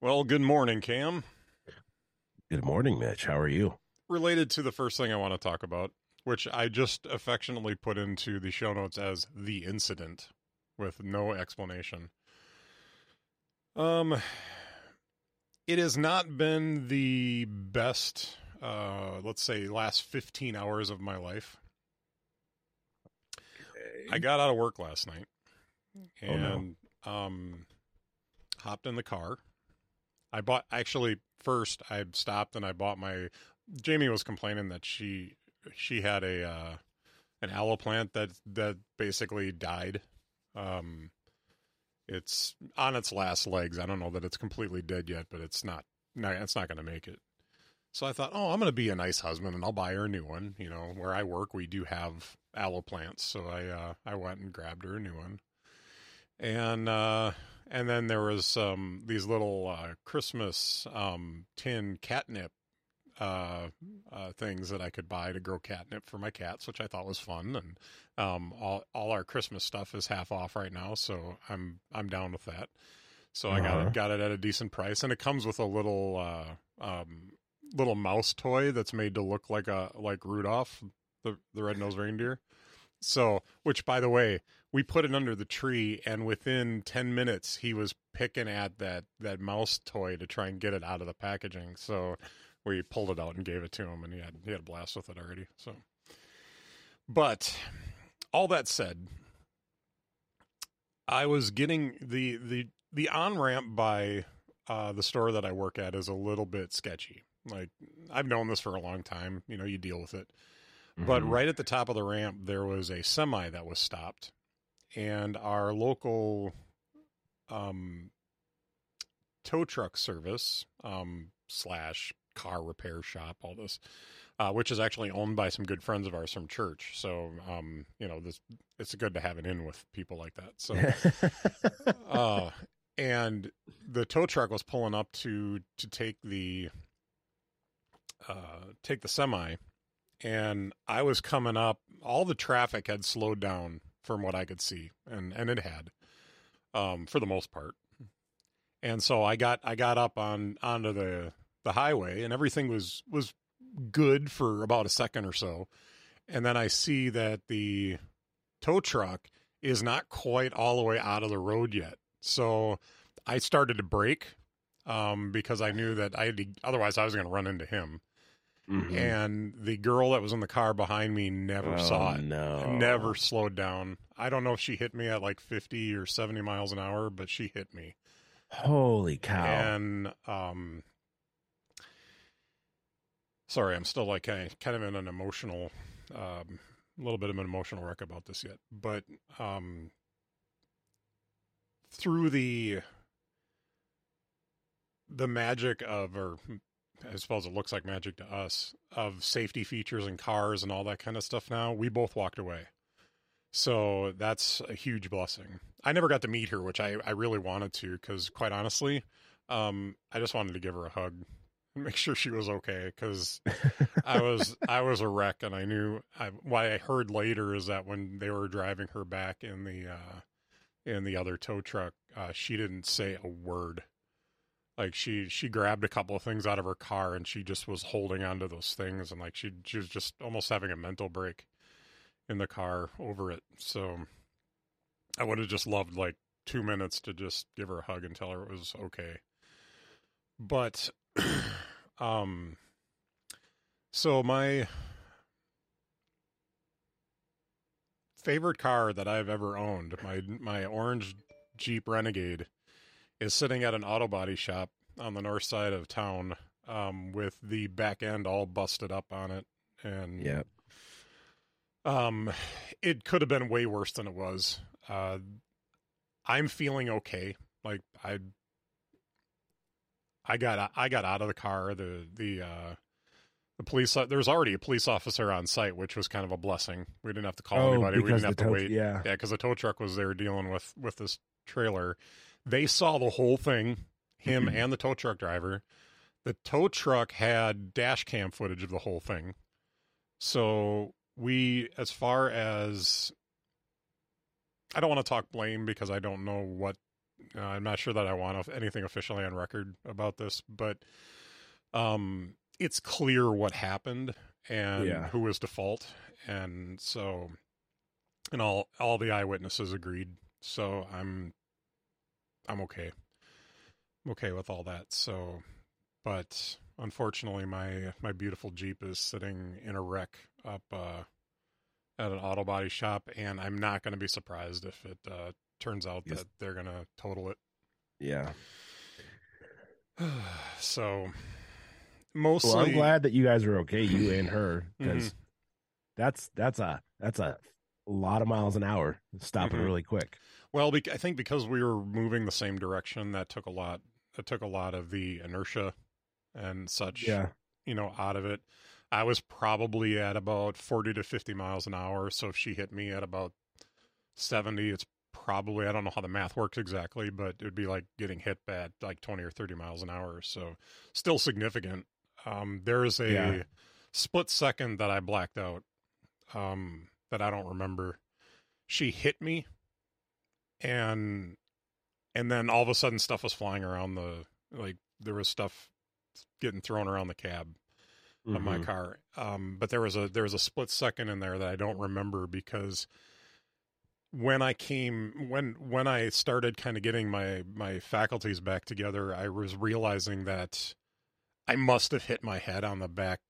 Well, good morning, Cam. Good morning, Mitch. How are you? Related to the first thing I want to talk about, which I just affectionately put into the show notes as the incident with no explanation. Um it has not been the best uh let's say last 15 hours of my life. I got out of work last night Oh, no. and um hopped in the car. I bought actually first I stopped and I bought my Jamie was complaining that she she had a uh an aloe plant that that basically died. Um it's on its last legs. I don't know that it's completely dead yet, but it's not no, it's not going to make it. So I thought, "Oh, I'm going to be a nice husband and I'll buy her a new one." You know, where I work, we do have aloe plants, so I uh I went and grabbed her a new one. And uh and then there was um these little uh Christmas um tin catnip uh, uh, things that I could buy to grow catnip for my cats, which I thought was fun. And um, all all our Christmas stuff is half off right now, so I'm I'm down with that. So I got Uh-huh. it got it at a decent price, and it comes with a little uh, um, little mouse toy that's made to look like a like Rudolph, the the red nosed reindeer. So, which by the way, we put it under the tree, and within ten minutes, he was picking at that that mouse toy to try and get it out of the packaging. So, we pulled it out and gave it to him, and he had he had a blast with it already. So, but all that said, I was getting the the the on ramp by uh, the store that I work at is a little bit sketchy. Like I've known this for a long time. You know, you deal with it. But Mhm. right at the top of the ramp, there was a semi that was stopped, and our local um, tow truck service um, slash car repair shop, all this, uh, which is actually owned by some good friends of ours from church. So, um, you know, this it's good to have it in with people like that. So, uh, and the tow truck was pulling up to to take the uh, take the semi, and I was coming up. All the traffic had slowed down from what I could see, and and it had, um, for the most part. And so I got I got up on onto the the highway, and everything was was good for about a second or so, and then I see that the tow truck is not quite all the way out of the road yet. So I started to brake um, because I knew that I had to, otherwise I was going to run into him. Mhm. And the girl that was in the car behind me never Oh, saw it. No, Never slowed down. I don't know if she hit me at like 50 or 70 miles an hour, but she hit me. Holy cow! And um sorry, I'm still like kind of, kind of in an emotional um a little bit of an emotional wreck about this yet. But um through the the magic of or I suppose it looks like magic to us of safety features and cars and all that kind of stuff now, we both walked away. So that's a huge blessing. I never got to meet her, which I, I really wanted to, because quite honestly, um, I just wanted to give her a hug and make sure she was okay. Because I was I was a wreck, and I knew I, what I heard later is that when they were driving her back in the uh, in the other tow truck, uh, she didn't say a word. Like she she grabbed a couple of things out of her car, and she just was holding onto those things, and like she she was just almost having a mental break in the car over it. So I would have just loved like two minutes to just give her a hug and tell her it was okay. But um so my favorite car that I've ever owned, my my orange Jeep Renegade, is sitting at an auto body shop on the north side of town um, with the back end all busted up on it. And Yep. um, it could have been way worse than it was. Uh, I'm feeling okay. Like I, I got I got out of the car. The the uh, the police. There was already a police officer on site, which was kind of a blessing. We didn't have to call oh, anybody. We didn't have to tow- wait. Yeah. Yeah, because the tow truck was there dealing with with this trailer. They saw the whole thing, him and the tow truck driver. The tow truck had dash cam footage of the whole thing. So we, as far as I don't want to talk blame because I don't know what uh, I'm not sure that I want anything officially on record about this, but um, it's clear what happened and Yeah. who was to fault, and so, and all all the eyewitnesses agreed. So I'm, I'm okay. I'm okay with all that. So, but unfortunately, my my beautiful Jeep is sitting in a wreck up uh, at an auto body shop, and I'm not going to be surprised if it uh, turns out Yes. that they're going to total it. Yeah. so mostly, Well, I'm glad that you guys are okay, you and her, because Mhm. that's that's a that's a lot of miles an hour stopping Mhm. really quick. Well, I think because we were moving the same direction, that took a lot. That took a lot of the inertia and such, Yeah. you know, out of it. I was probably at about forty to fifty miles an hour. So if she hit me at about seventy, it's probably I don't know how the math works exactly, but it would be like getting hit at like twenty or thirty miles an hour. So still significant. Um, there's a Yeah. split second that I blacked out. Um, that I don't remember. She hit me and and then all of a sudden stuff was flying around the like there was stuff getting thrown around the cab of my car um but there was a there was a split second in there that i don't remember because when i came when when i started kind of getting my my faculties back together i was realizing that i must have hit my head on the back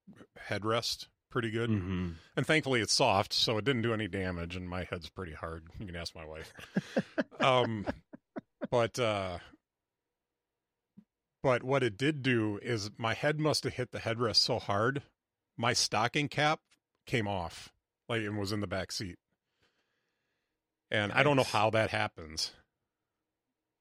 headrest pretty good. Mhm. and thankfully it's soft so it didn't do any damage and my head's pretty hard. You can ask my wife. Um but uh but what it did do is my head must have hit the headrest so hard my stocking cap came off like and was in the back seat. And i don't know how that happens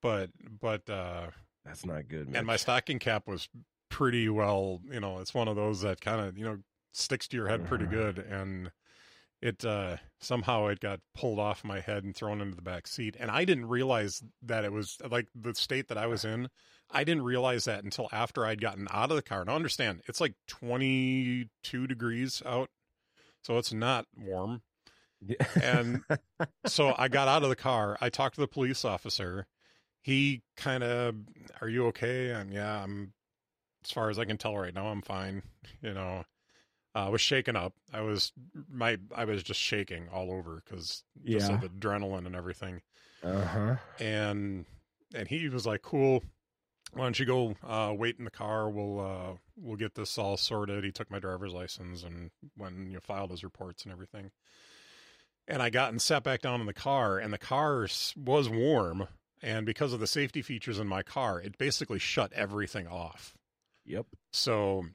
but but uh That's not good, and my stocking cap was pretty well you know it's one of those that kind of you know sticks to your head pretty Uh-huh. good and it uh somehow it got pulled off my head and thrown into the back seat and i didn't realize that it was like the state that i was in i didn't realize that until after i'd gotten out of the car now understand it's like 22 degrees out so it's not warm and so I got out of the car. I talked to the police officer. He kind of, "Are you okay?" And yeah, I'm. As far as I can tell right now, I'm fine. You know, uh, I was shaken up. I was my I was just shaking all over because just Yeah. of adrenaline and everything. uh huh. And and he was like, "Cool, why don't you go uh, wait in the car? We'll uh, we'll get this all sorted." He took my driver's license and when you know, filed his reports and everything. And I got and sat back down in the car, and the car was warm. And because of the safety features in my car, it basically shut everything off. Yep. So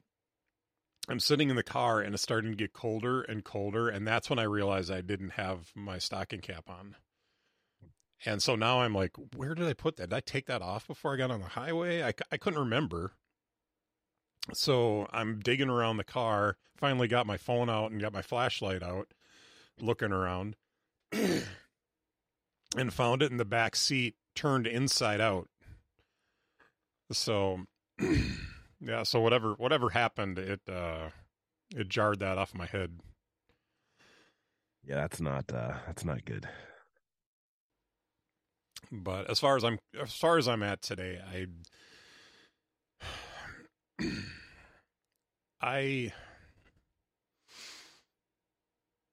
I'm sitting in the car, and it's starting to get colder and colder. And that's when I realized I didn't have my stocking cap on. And so now I'm like, where did I put that? Did I take that off before I got on the highway? I, I couldn't remember. So I'm digging around the car, finally got my phone out and got my flashlight out, looking around, and found it in the back seat, turned inside out. So, yeah, so whatever whatever happened, it uh, it jarred that off my head. Yeah, that's not uh that's not good. But as far as I'm as far as I'm at today, I I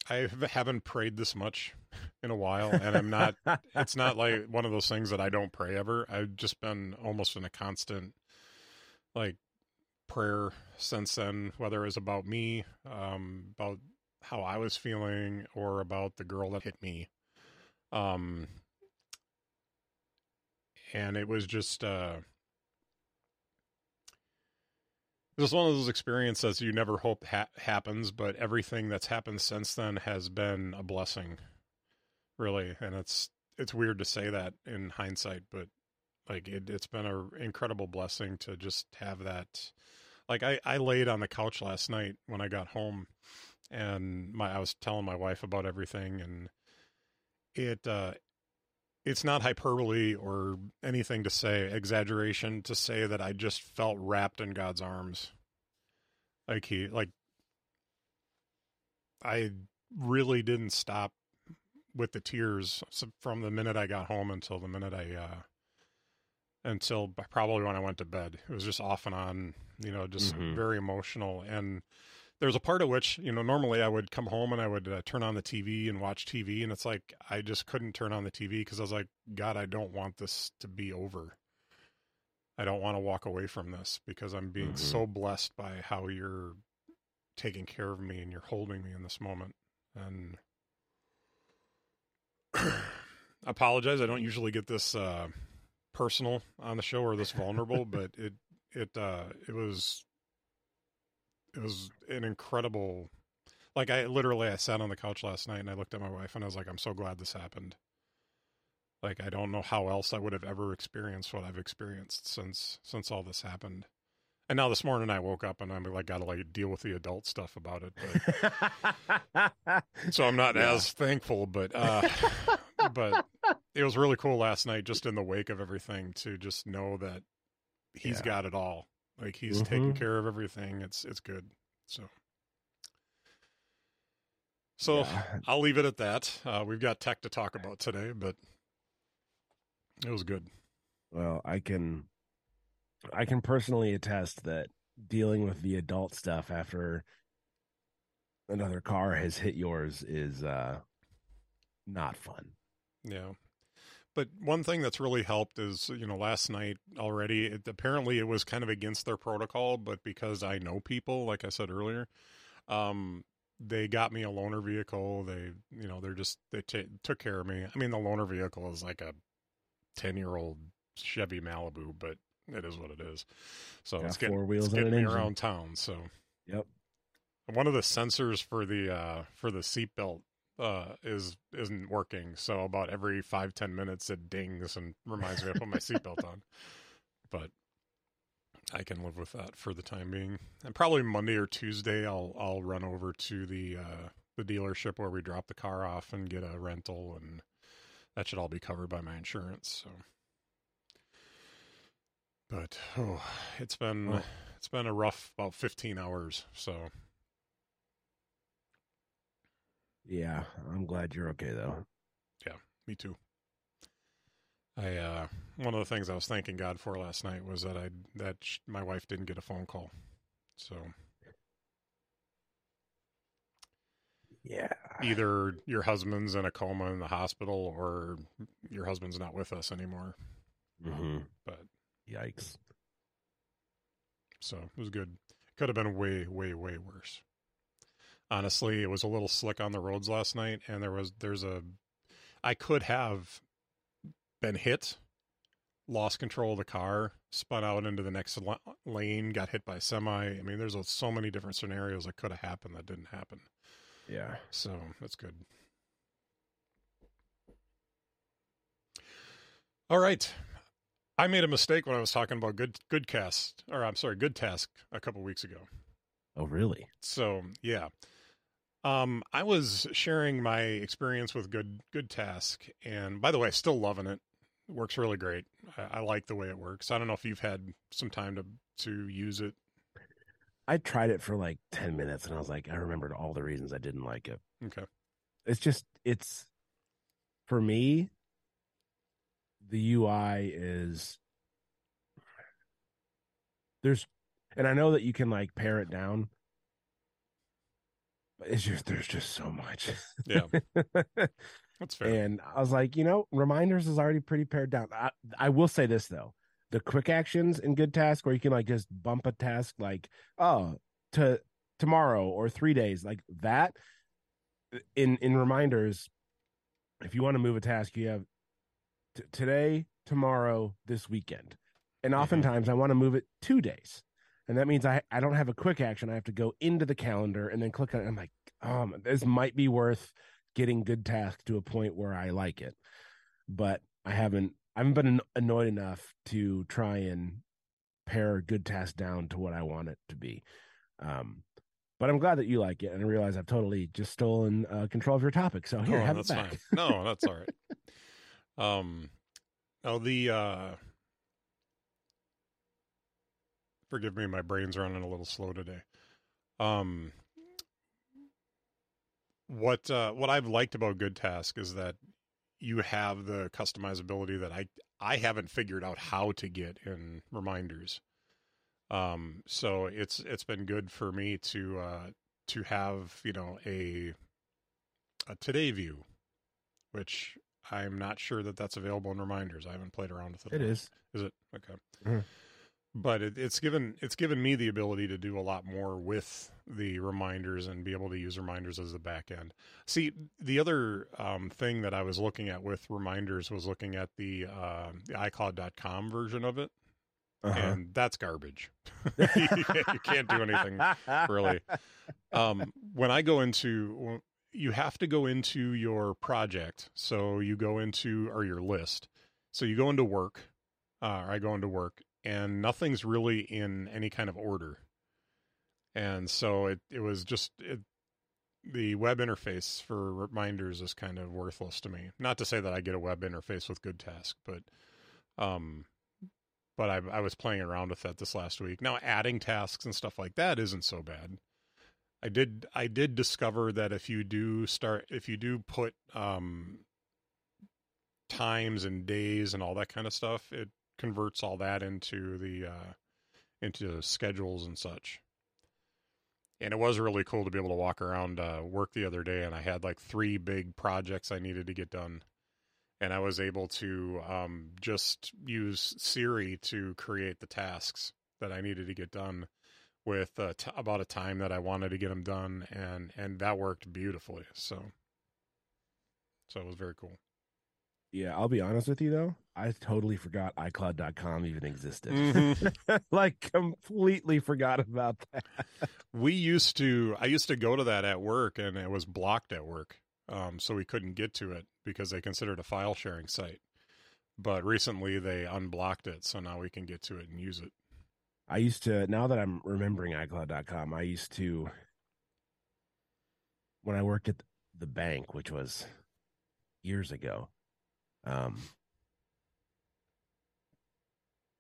I haven't prayed this much in a while, and I'm not. it's not like one of those things that I don't pray ever. I've just been almost in a constant like prayer since then, whether it was about me, um, about how I was feeling, or about the girl that hit me. Um, and it was just uh it was one of those experiences you never hope ha- happens but everything that's happened since then has been a blessing really and it's it's weird to say that in hindsight but like it, it's been an incredible blessing to just have that like I, I laid on the couch last night when i got home and my i was telling my wife about everything and it uh it's not hyperbole or anything to say exaggeration to say that I just felt wrapped in God's arms. Like he like I really didn't stop with the tears from the minute I got home until the minute I uh until probably when I went to bed. It was just off and on, you know, just Mhm. very emotional. And there's a part of which, you know, normally I would come home and I would uh, turn on the TV and watch TV. And it's like, I just couldn't turn on the TV because I was like, God, I don't want this to be over. I don't want to walk away from this because I'm being Mhm. so blessed by how you're taking care of me and you're holding me in this moment. And I apologize. I don't usually get this uh, personal on the show or this vulnerable, but it it uh, it was it was an incredible. Like I literally, I sat on the couch last night and I looked at my wife and I was like, "I'm so glad this happened." Like I don't know how else I would have ever experienced what I've experienced since since all this happened. And now this morning I woke up and I'm like, got to like deal with the adult stuff about it. But so I'm not Yeah. as thankful, but uh, but it was really cool last night, just in the wake of everything, to just know that he's Yeah. got it all. Like he's taking Mhm. care of everything. It's it's good. So so Yeah. I'll leave it at that. Uh, we've got tech to talk about today, but it was good. Well, I can I can personally attest that dealing with the adult stuff after another car has hit yours is uh not fun. Yeah. But one thing that's really helped is, you know, last night already, it, apparently it was kind of against their protocol, but because I know people, like I said earlier, um, they got me a loaner vehicle. They, you know, they're just, they ta took care of me. I mean, the loaner vehicle is like a 10 year old Chevy Malibu, but it is what it is. So Got it's getting, four wheels it's getting me around town. So Yep. one of the sensors for the uh for the seatbelt uh is isn't working. So about every five ten minutes it dings and reminds me to put my seatbelt on. But i can live with that for the time being. And probably monday or tuesday i'll i'll run over to the uh the dealership where we drop the car off and get a rental and that should all be covered by my insurance so. But oh it's been Oh. it's been a rough about 15 hours so Yeah, I'm glad you're okay though. Yeah, me too. I uh one of the things I was thanking God for last night was that I that sh- my wife didn't get a phone call. So Yeah. either your husband's in a coma in the hospital or your husband's not with us anymore. hmm But Yikes. so it was good. Could have been way way way worse. Honestly, it was a little slick on the roads last night and there was there's a I could have been hit, lost control of the car, spun out into the next la- lane, got hit by a semi. I mean, there's so many different scenarios that could have happened that didn't happen. Yeah. So that's good. All right. I made a mistake when I was talking about good good cast or I'm sorry, good task a couple weeks ago. Oh, really? So yeah. Um, I was sharing my experience with Good Good Task, and by the way, still loving it. It works really great. I, I like the way it works. I don't know if you've had some time to to use it. I tried it for like 10 minutes and I was like, I remembered all the reasons I didn't like it. Okay. It's just, it's for me, the UI is there's, and I know that you can like pare it down, it's just, there's just so much. Yeah, that's fair. And I was like, you know, reminders is already pretty pared down. I, I will say this though, the quick actions in Good Task, where you can like just bump a task, like oh to tomorrow or three days, like that. In in reminders, if you want to move a task, you have t- today, tomorrow, this weekend, and Mhm. oftentimes I want to move it two days. And that means I, I don't have a quick action. I have to go into the calendar and then click on it. I'm like, um, this might be worth getting good task to a point where I like it. But I haven't I haven't been annoyed enough to try and pare good task down to what I want it to be. Um, but I'm glad that you like it, and I realize I've totally just stolen uh, control of your topic. So here, oh, have that's it back. fine. No, that's all right. um, now the uh, forgive me, my brain's running a little slow today. Um, what uh, what I've liked about Good Task is that you have the customizability that I I haven't figured out how to get in reminders. Um, so it's it's been good for me to uh, to have you know a a today view, which I'm not sure that that's available in reminders. I haven't played around with it. It is. Is it okay? Mhm. But it, it's given it's given me the ability to do a lot more with the reminders and be able to use reminders as the back end. See, the other um, thing that I was looking at with reminders was looking at the uh, the iCloud.com version of it, Uh-huh. and that's garbage. you, can't, you can't do anything really. Um, when I go into, you have to go into your project. So you go into, or your list. So you go into work, uh, or I go into work, and nothing's really in any kind of order. And so it, it was just, it, the web interface for reminders is kind of worthless to me. Not to say that I get a web interface with Good Task, but, um, but I, I was playing around with that this last week. Now adding tasks and stuff like that isn't so bad. I did I did discover that if you do start if you do put um times and days and all that kind of stuff, it converts all that into the uh into schedules and such. And it was really cool to be able to walk around uh work the other day and I had like three big projects I needed to get done. And I was able to um just use Siri to create the tasks that I needed to get done with uh, t- about a time that I wanted to get them done, and and that worked beautifully. So, so it was very cool. Yeah, I'll be honest with you though. I totally forgot iCloud.com even existed. Mhm. like completely forgot about that. we used to, I used to go to that at work, and it was blocked at work, um, so we couldn't get to it because they considered a file sharing site. But recently they unblocked it, so now we can get to it and use it. I used to now that I'm remembering iCloud.com, I used to when I worked at the bank, which was years ago. Um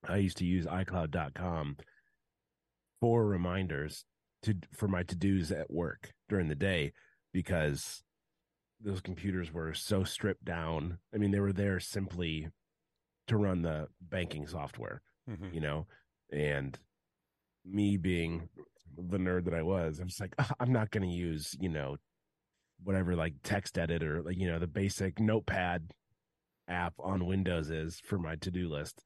I used to use iCloud.com for reminders to for my to-dos at work during the day because those computers were so stripped down. I mean, they were there simply to run the banking software Mhm. you know and me being the nerd that i was i was like "Ah, i'm not going to use you know whatever like text edit or like you know the basic notepad app on windows is for my to-do list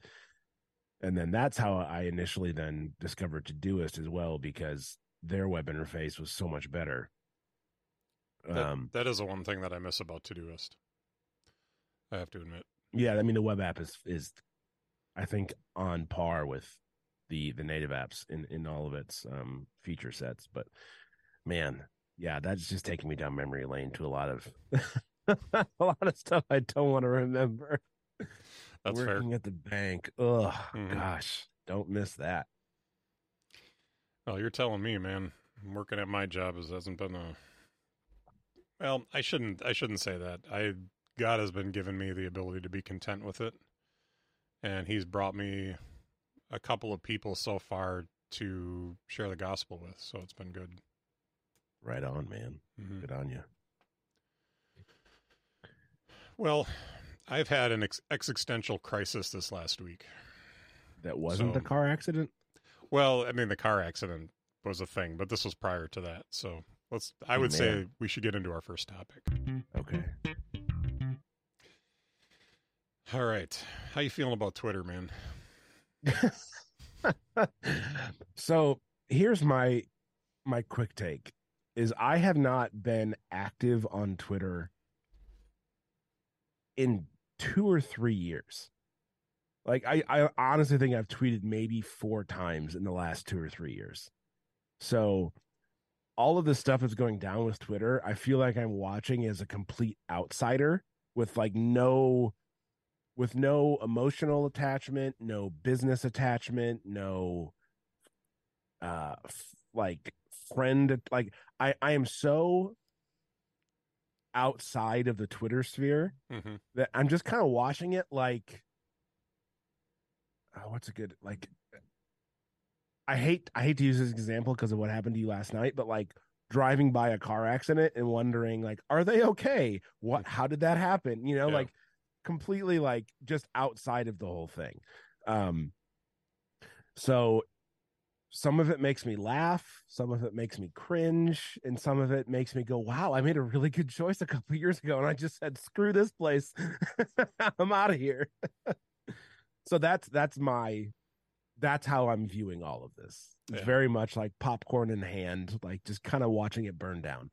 and then that's how i initially then discovered todoist as well because their web interface was so much better That, um that is the one thing that I miss about Todoist. I have to admit. yeah i mean the web app is is i think on par with the the native apps in in all of its um feature sets but man yeah that's just taking me down memory lane to a lot of a lot of stuff i don't want to remember That's fair. working at the bank ugh Mhm. gosh don't miss that Well, you're telling me, man. Working at my job has hasn't been a. Well, I shouldn't. I shouldn't say that. I God has been giving me the ability to be content with it, and He's brought me a couple of people so far to share the gospel with. So it's been good. right on man Mhm. good on you Well, I've had an ex- existential crisis this last week. that wasn't the car accident Well, I mean, the car accident was a thing, but this was prior to that. So let's. I would say we should get into our first topic. okay All right. How you feeling about Twitter, man? so here's my my quick take is I have not been active on Twitter in two or three years. Like I, I honestly think I've tweeted maybe four times in the last two or three years. So all of the stuff that's going down with Twitter, I feel like I'm watching as a complete outsider with like no with no emotional attachment, no business attachment, no uh f- like friend like I I am so outside of the Twitter sphere Mm-hmm. that I'm just kind of watching it like oh, what's a good like I hate I hate to use this example because of what happened to you last night, but like driving by a car accident and wondering like are they okay? What how did that happen? You know, Yeah. like completely like just outside of the whole thing. Um, so some of it makes me laugh, some of it makes me cringe, and some of it makes me go, "Wow, I made a really good choice a couple years ago," and I just said, "Screw this place, I'm out of here." so that's that's my that's how I'm viewing all of this. It's Yeah. very much like popcorn in hand, like just kind of watching it burn down.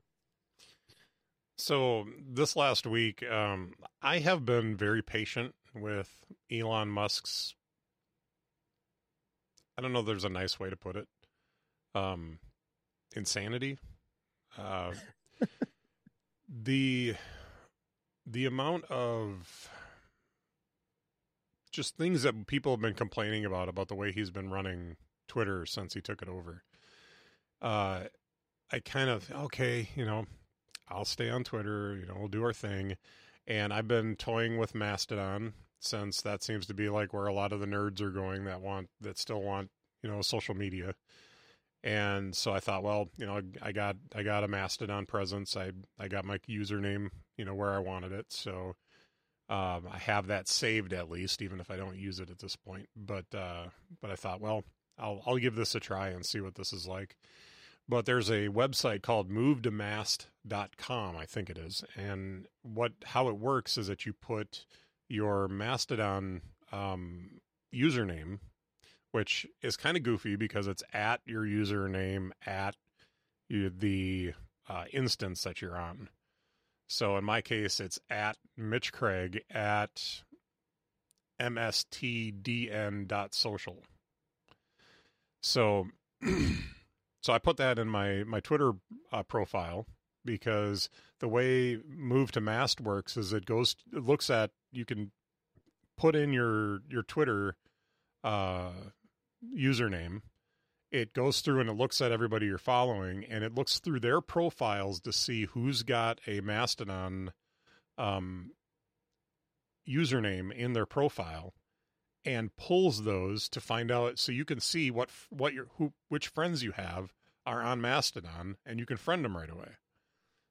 So this last week, um, I have been very patient with Elon Musk's. I don't know. if There's a nice way to put it. Um, insanity. Uh, the the amount of just things that people have been complaining about about the way he's been running Twitter since he took it over. Uh, I kind of okay, you know, I'll stay on Twitter, you know, we'll do our thing. And I've been toying with Mastodon since that seems to be like where a lot of the nerds are going that want that still want, you know, social media. And so I thought, well, you know, I got I got a Mastodon presence. I I got my username, you know, where I wanted it. So um, I have that saved at least, even if I don't use it at this point. But uh, but I thought, well, I'll I'll give this a try and see what this is like but there's a website called movetomast.com i think it is and what how it works is that you put your mastodon um, username which is kind of goofy because it's at your username at you, the uh, instance that you're on. So in my case it's at mitch craig at mstdn.social so so I put that in my my Twitter uh, profile because the way Move to Mast works is it goes it looks at you can put in your your Twitter uh, username. It goes through and it looks at everybody you're following, and it looks through their profiles to see who's got a Mastodon um, username in their profile, and pulls those to find out so you can see what what your who which friends you have are on Mastodon and you can friend them right away.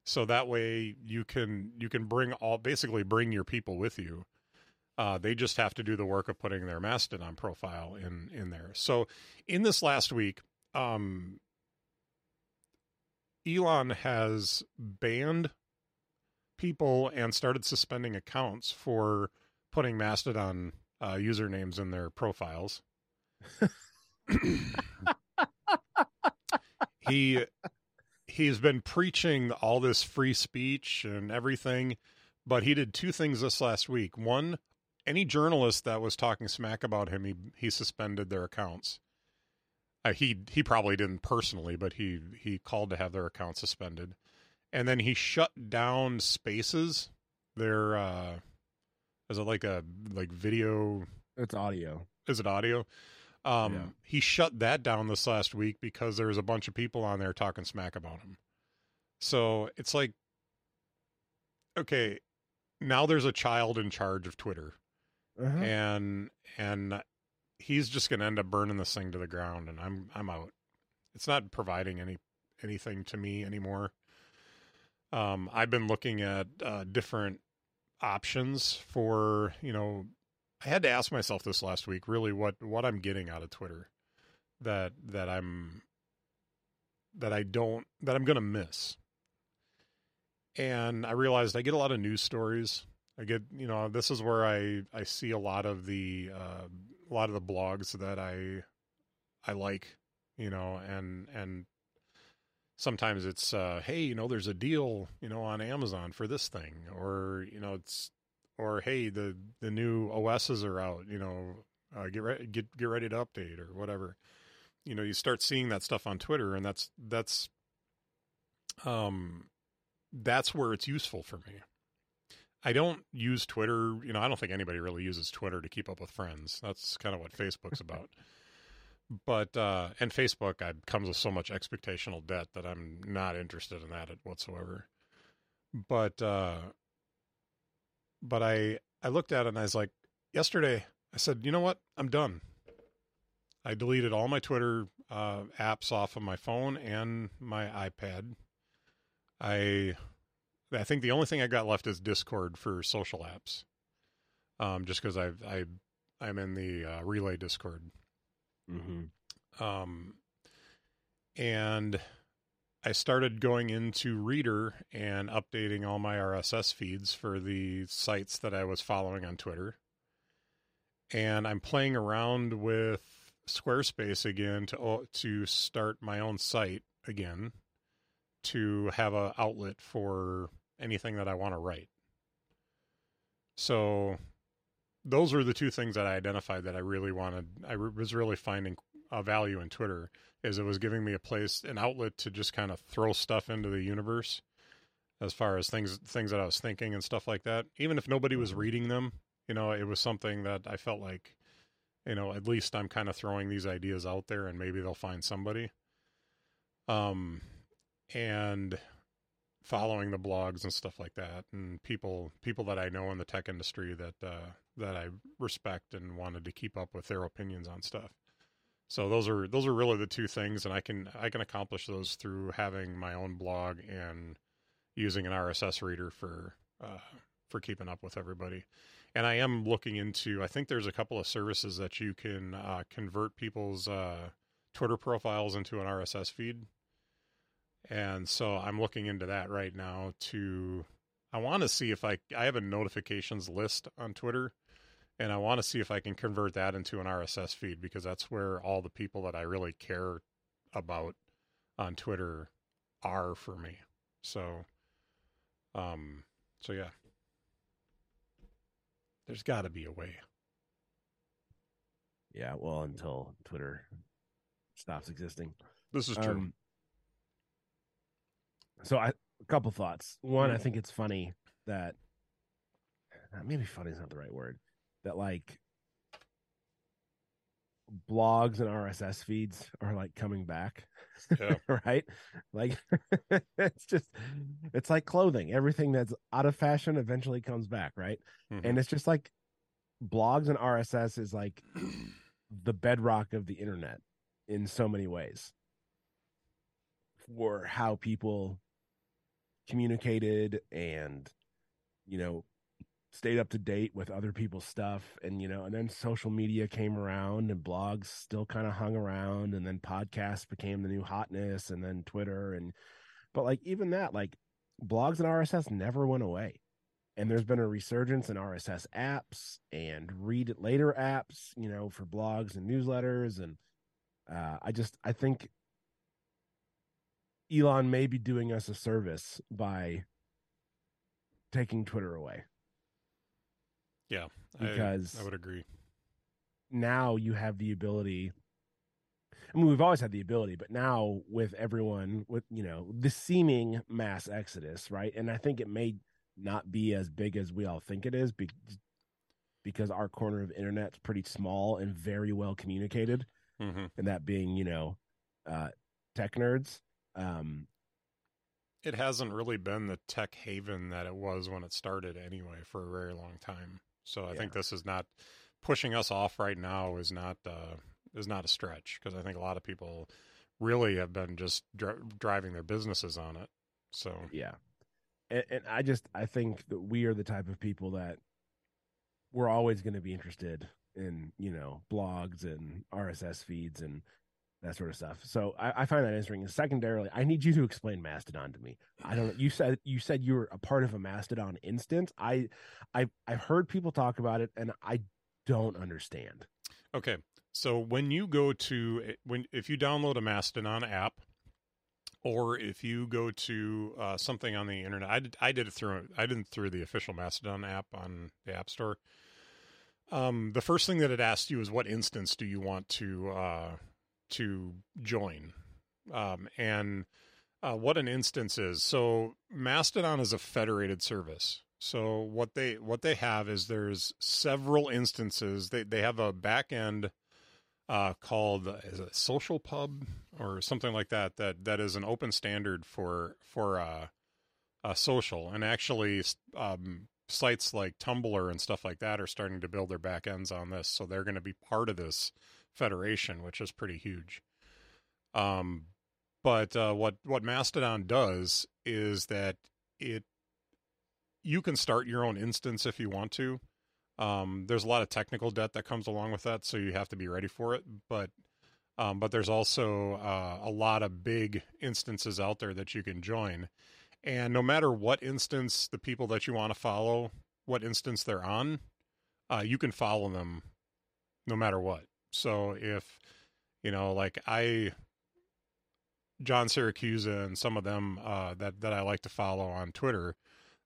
So that way you can you can bring all basically bring your people with you. Uh, they just have to do the work of putting their Mastodon profile in in there. So in this last week, um, Elon has banned people and started suspending accounts for putting Mastodon uh, usernames in their profiles. he he's been preaching all this free speech and everything, but he did two things this last week. One, any journalist that was talking smack about him, he he suspended their accounts. Uh, he he probably didn't personally, but he he called to have their account suspended, and then he shut down Spaces. Their uh, is it like a like video? It's audio. Is it audio? Um, Yeah. He shut that down this last week because there was a bunch of people on there talking smack about him. So it's like, okay, now there's a child in charge of Twitter, Uh-huh. and and he's just going to end up burning this thing to the ground, and I'm I'm out. It's not providing any anything to me anymore. Um, I've been looking at uh, different options for you know I had to ask myself this last week, really what what I'm getting out of Twitter that that I'm that I don't that I'm going to miss. And I realized I get a lot of news stories. I get, you know, this is where I I see a lot of the uh, a lot of the blogs that I I like, you know, and and sometimes it's uh hey, you know, there's a deal, you know, on Amazon for this thing or, you know, it's or hey, the the new OSs are out. You know, uh, get ready, get get ready to update or whatever. You know, you start seeing that stuff on Twitter, and that's that's um that's where it's useful for me. I don't use Twitter. You know, I don't think anybody really uses Twitter to keep up with friends. That's kind of what Facebook's about. But uh and Facebook I comes with so much expectational debt that I'm not interested in that whatsoever. But uh but I I looked at it and I was like, yesterday I said, you know what? I'm done. I deleted all my Twitter uh, apps off of my phone and my iPad. I I think the only thing I got left is Discord for social apps. um, just because I've I I'm in the uh, relay Discord, Mm-hmm. um, and I started going into Reeder and updating all my RSS feeds for the sites that I was following on Twitter, and I'm playing around with Squarespace again to to start my own site again to have a outlet for anything that I want to write. So those were the two things that I identified that I really wanted. I was really finding a value in Twitter is it was giving me a place, an outlet to just kind of throw stuff into the universe as far as things things that I was thinking and stuff like that. Even if nobody was reading them, you know, it was something that I felt like, you know, at least I'm kind of throwing these ideas out there and maybe they'll find somebody. Um and following the blogs and stuff like that and people people that I know in the tech industry that uh that I respect and wanted to keep up with their opinions on stuff. So those are those are really the two things and I can I can accomplish those through having my own blog and using an RSS reader for uh for keeping up with everybody. And I am looking into I think there's a couple of services that you can uh convert people's uh Twitter profiles into an RSS feed and so I'm looking into that right now to I want to see if I I have a notifications list on Twitter and I want to see if I can convert that into an RSS feed because that's where all the people that I really care about on Twitter are for me. So um so yeah. There's got to be a way. Yeah, well, until Twitter stops existing. This is true. Um, so I a couple thoughts. One, I Mhm. think it's funny that maybe funny is not the right word. That like blogs and RSS feeds are like coming back. Yeah. right? Like it's just it's like clothing. Everything that's out of fashion eventually comes back, right? Mhm. And it's just like blogs and RSS is like the bedrock of the internet in so many ways for how people communicated and you know stayed up to date with other people's stuff and you know and then social media came around and blogs still kind of hung around and then podcasts became the new hotness and then twitter and but like even that like blogs and rss never went away. And there's been a resurgence in rss apps and read it later apps you know for blogs and newsletters and uh, i just i think elon may be doing us a service by taking twitter away yeah. Because I would agree. now you have the ability I mean, we've always had the ability, but now with everyone, with you know, the seeming mass exodus, right? And I think it may not be as big as we all think it is, be- because our corner of internet's pretty small and very well communicated, Mhm. and that being, you know, uh, tech nerds. Um, it hasn't really been the tech haven that it was when it started anyway for a very long time. So I think this is not pushing us off right now is not uh, is not a stretch because I think a lot of people really have been just dri- driving their businesses on it. So Yeah. And, and I just I think that we are the type of people that we're always going to be interested in, you know, blogs and RSS feeds and that sort of stuff. So I, I find that interesting. And secondarily, I need you to explain Mastodon to me. I don't. You said you said you were a part of a Mastodon instance. I I've I've heard people talk about it and I don't understand. Okay. So when you go to when if you download a Mastodon app, or if you go to uh, something on the internet, I did, I did it through I didn't through the official Mastodon app on the App Store. Um, the first thing that it asked you is what instance do you want to uh, to join, um, and uh, what an instance is. So Mastodon is a federated service. So what they what they have is there's several instances. They they have a back end uh, called is it Social Pub or something like that. That that is an open standard for for uh, uh, social and actually um, sites like Tumblr and stuff like that are starting to build their back ends on this. So they're going to be part of this federation, which is pretty huge. Um, but uh, what what Mastodon does is that it you can start your own instance if you want to, Um, there's a lot of technical debt that comes along with that, so you have to be ready for it. But um, but there's also uh, a lot of big instances out there that you can join, and no matter what instance the people that you want to follow, what instance they're on, uh, you can follow them no matter what. So if you know, like I, John Siracusa and some of them uh, that that I like to follow on Twitter,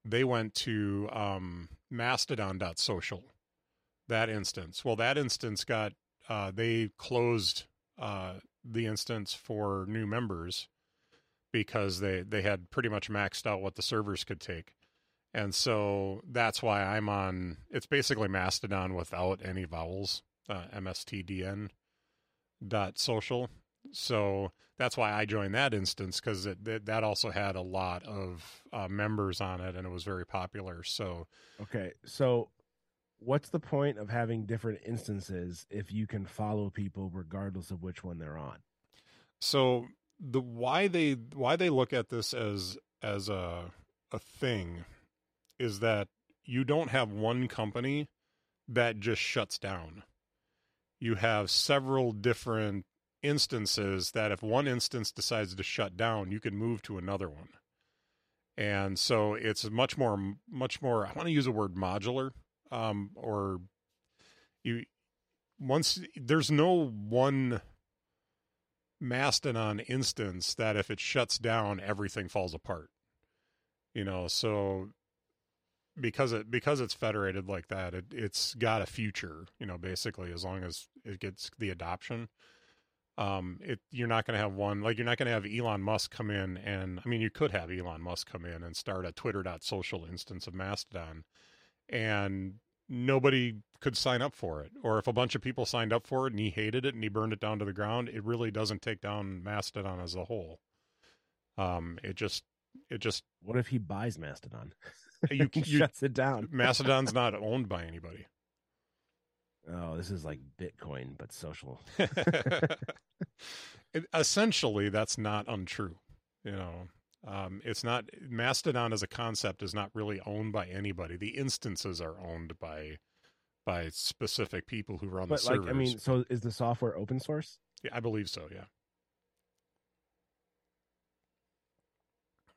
they went to um, Mastodon.social. That instance. Well, that instance got uh, they closed uh, the instance for new members because they they had pretty much maxed out what the servers could take. And so that's why I'm on. It's basically Mastodon without any vowels. Uh, MSTDN dot social. So that's why I joined that instance because that also had a lot of uh, members on it and it was very popular. So Okay, so what's the point of having different instances if you can follow people regardless of which one they're on? so the why they why they look at this as as a a thing is that you don't have one company that just shuts down. You have several different instances that if one instance decides to shut down, you can move to another one. And so it's much more much more I want to use a word modular um or you once there's no one Mastodon instance that if it shuts down, everything falls apart. You know, so because it because it's federated like that, it it's got a future. You know, basically as long as it gets the adoption. Um, it you're not going to have one like you're not going to have Elon Musk come in and I mean you could have Elon Musk come in and start a Twitter.social instance of Mastodon, and nobody could sign up for it. Or if a bunch of people signed up for it and he hated it and he burned it down to the ground, it really doesn't take down Mastodon as a whole. Um, it just, it just, What if he buys Mastodon? you, He you shuts it down. Mastodon's not owned by anybody. Oh, this is like Bitcoin but social. it, essentially, that's not untrue. You know, um, it's not Mastodon as a concept is not really owned by anybody. The instances are owned by by specific people who run But the like, servers. I mean, so is the software open source? Yeah, I believe so. Yeah.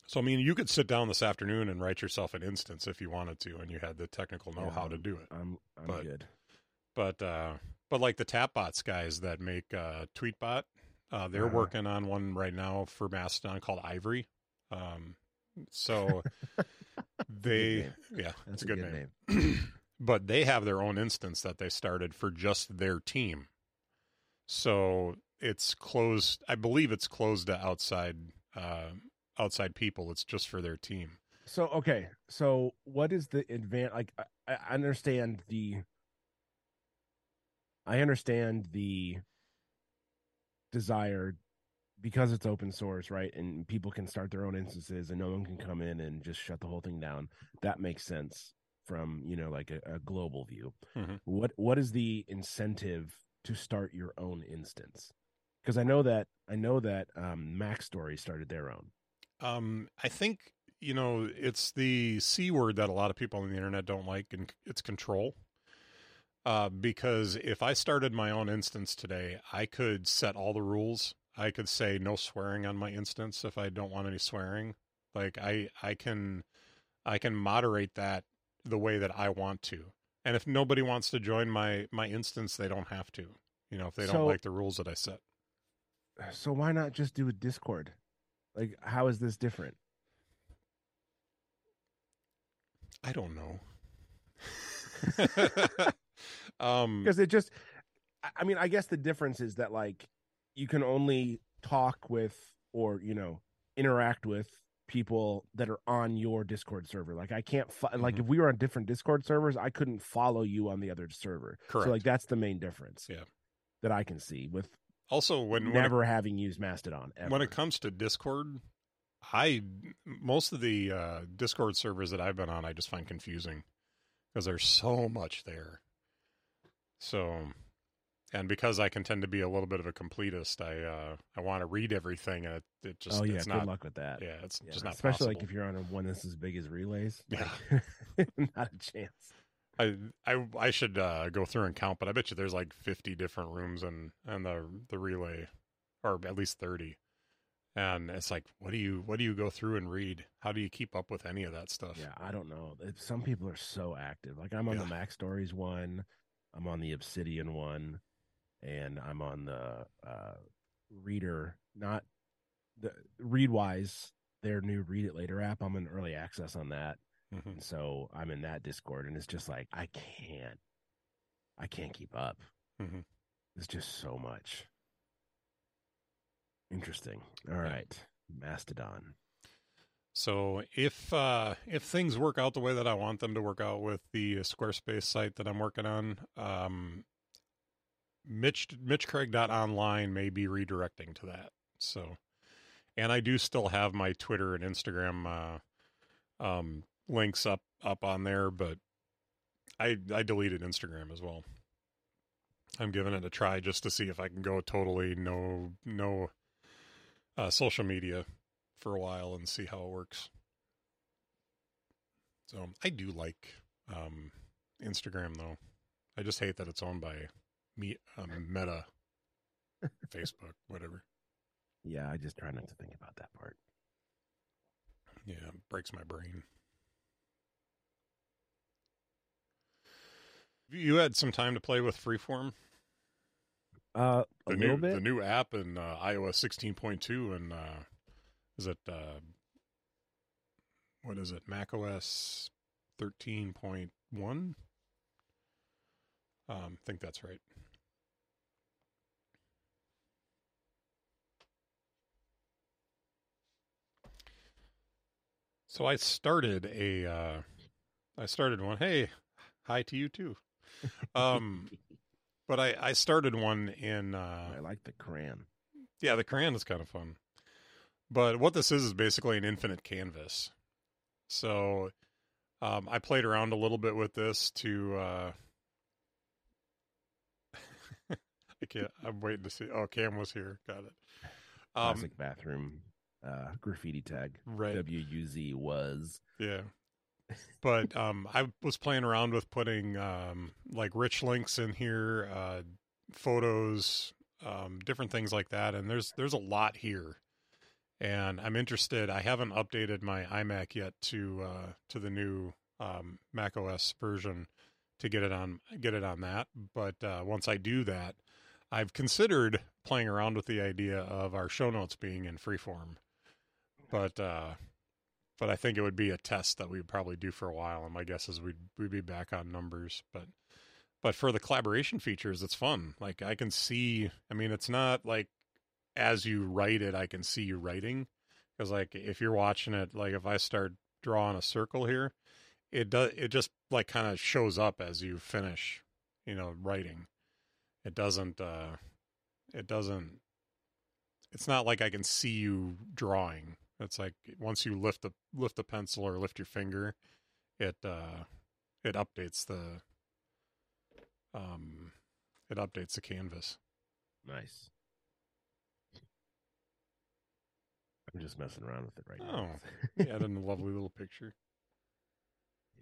So I mean, you could sit down this afternoon and write yourself an instance if you wanted to, and you had the technical know how Yeah. to do it. I'm I'm But- good. But uh, but like the Tapbots guys that make uh, Tweetbot, uh, they're Uh-huh. working on one right now for Mastodon called Ivory. Um, so they, yeah, That's it's a good, name. name. but they have their own instance that they started for just their team. So it's closed. I believe it's closed to outside uh, outside people. It's just for their team. So okay, so what is the advan Like, I, I understand the, I understand the desire because it's open source, right? And people can start their own instances, and no one can come in and just shut the whole thing down. That makes sense from you know like a, a global view. Mhm. What what is the incentive to start your own instance? Because I know that I know that um, Mac Story started their own. Um, I think you know it's the c word that a lot of people on the internet don't like, and it's control. Uh, because if I started my own instance today, I could set all the rules. I could say no swearing on my instance if I don't want any swearing. Like I, I can, I can moderate that the way that I want to. And if nobody wants to join my my instance, they don't have to. You know, if they don't So- like the rules that I set. So why not just do a Discord? Like, how is this different? I don't know. um, Because it just, I- mean, I guess the difference is that like you can only talk with or you know interact with people that are on your Discord server. Like I can't fo- like Mhm. if we were on different Discord servers, I couldn't follow you on the other server. Correct. So like that's the main difference. Yeah. That I can see with also when when it, never having used Mastodon ever. when it comes to Discord, I most of the uh, Discord servers that I've been on, I just find confusing because there's so much there. So, and because I can tend to be a little bit of a completist, I uh, I want to read everything, and it, it just oh yeah, it's good not luck with that. yeah, it's Yeah, just not especially possible. like if you're on a one that's as big as Relay's. Yeah. like, not a chance. I I I should uh, go through and count, but I bet you there's like 50 different rooms and and the the relay, or at least 30. And it's like, what do you what do you go through and read? How do you keep up with any of that stuff? Yeah, I don't know. Some people are so active. Like I'm on Yeah. the Mac Stories one, I'm on the Obsidian one, and I'm on the uh, Reader. Not the Readwise, their new Read It Later app. I'm in early access on that, Mhm. and so I'm in that Discord, and it's just like I can't, I can't keep up. Mhm. It's just so much. Interesting. All Yeah. right, Mastodon. So if uh, if things work out the way that I want them to work out with the Squarespace site that I'm working on, um, Mitch MitchCraig.online may be redirecting to that. So, and I do still have my Twitter and Instagram uh, um, links up up on there, but I I deleted Instagram as well. I'm giving it a try just to see if I can go totally no no uh, social media for a while and see how it works. So I do like um, Instagram though. I just hate that it's owned by me, um, Meta, Facebook, whatever. Yeah, I just try not to think about that part. Yeah, breaks my brain. You had some time to play with Freeform, Uh, a the new bit. the new app in uh, iOS 16.2, and uh, is it uh, what is it? Mac OS 13.1. Um, I think that's right. So I started a, uh, I started one. Hey, hi to you too. Um, but I, I started one in, uh, I like the crayon. yeah, the crayon is kind of fun. But what this is is basically an infinite canvas. So um, I played around a little bit with this to. Uh, I can't. I'm waiting to see. Oh, Cam was here. Got it. Um, Classic bathroom uh, graffiti tag. right. W U Z was. Yeah. But um I was playing around with putting um like rich links in here, uh photos, um different things like that and there's there's a lot here. And I'm interested. I haven't updated my iMac yet to uh to the new um Mac OS version to get it on get it on that, but uh once I do that, I've considered playing around with the idea of our show notes being in freeform. But uh but I think it would be a test that we'd probably do for a while. And my guess is we'd we'd be back on numbers, but but for the collaboration features, it's fun. Like I can see. I mean, it's not like as you write it, I can see you writing because like if you're watching it, like if I start drawing a circle here, it does it just like kind of shows up as you finish, you know, writing. It doesn't. uh It doesn't. It's not like I can see you drawing. It's like once you lift the lift the pencil or lift your finger, it uh it updates the um it updates the canvas. Nice. I'm just messing around with it right Oh. now. Yeah, added a lovely little picture.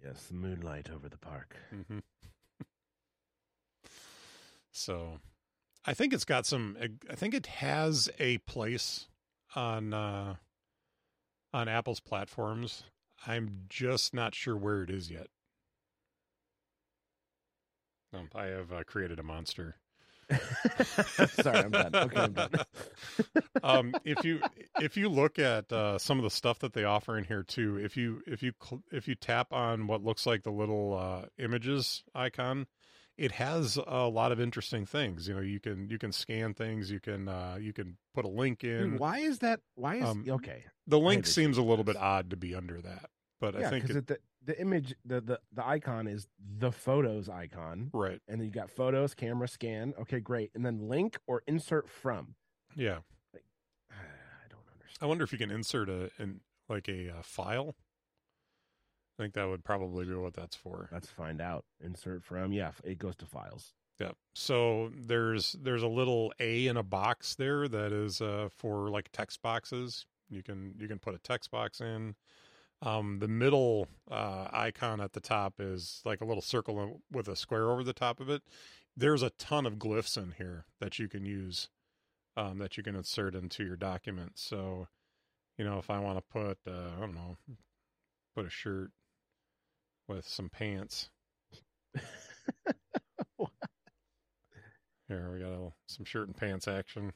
yes, the moonlight over the park. hmm so, I think it's got some. I think it has a place on uh on Apple's platforms. I'm just not sure where it is yet. Um, I have uh, created a monster. Sorry, I'm done. Okay, I'm done. um, if you if you look at uh, some of the stuff that they offer in here too, if you if you cl- if you tap on what looks like the little uh, images icon, it has a lot of interesting things. You know, you can you can scan things, you can uh, you can put a link in. Dude, why is that? Why is Um, okay? the link seems a little bit odd to be under that, but I Yeah, think because it, the the image, the, the the icon is the photos icon, right. and then you got photos, camera, scan. Okay, great, and then link or insert from. Yeah, I don't understand. I wonder if you can insert a in like a uh, file. I think that would probably be what that's for. Let's find out. Insert from. Yeah, it goes to files. Yeah. So there's there's a little A in a box there that is uh, for like text boxes. You can you can put a text box in. Um, the middle uh, icon at the top is like a little circle with a square over the top of it. There's a ton of glyphs in here that you can use, um, that you can insert into your document. So, you know, if I want to put, uh, I don't know, put a shirt with some pants. Here we got a, some shirt and pants action.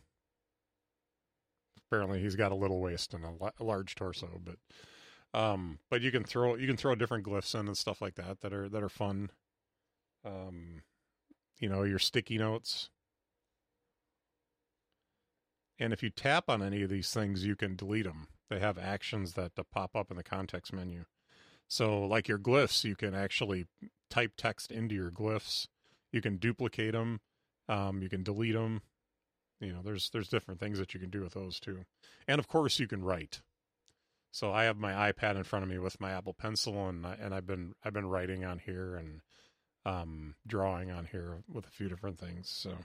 Apparently, he's got a little waist and a, a large torso, but um, but you can throw you can throw different glyphs in and stuff like that that are that are fun. Um, you know your sticky notes, and if you tap on any of these things, you can delete them. They have actions that uh, pop up in the context menu. So, like your glyphs, you can actually type text into your glyphs. You can duplicate them um, you can delete them. You know, there's there's different things that you can do with those too, and of course you can write. So I have my iPad in front of me with my Apple Pencil, and and I've been I've been writing on here and um, drawing on here with a few different things. So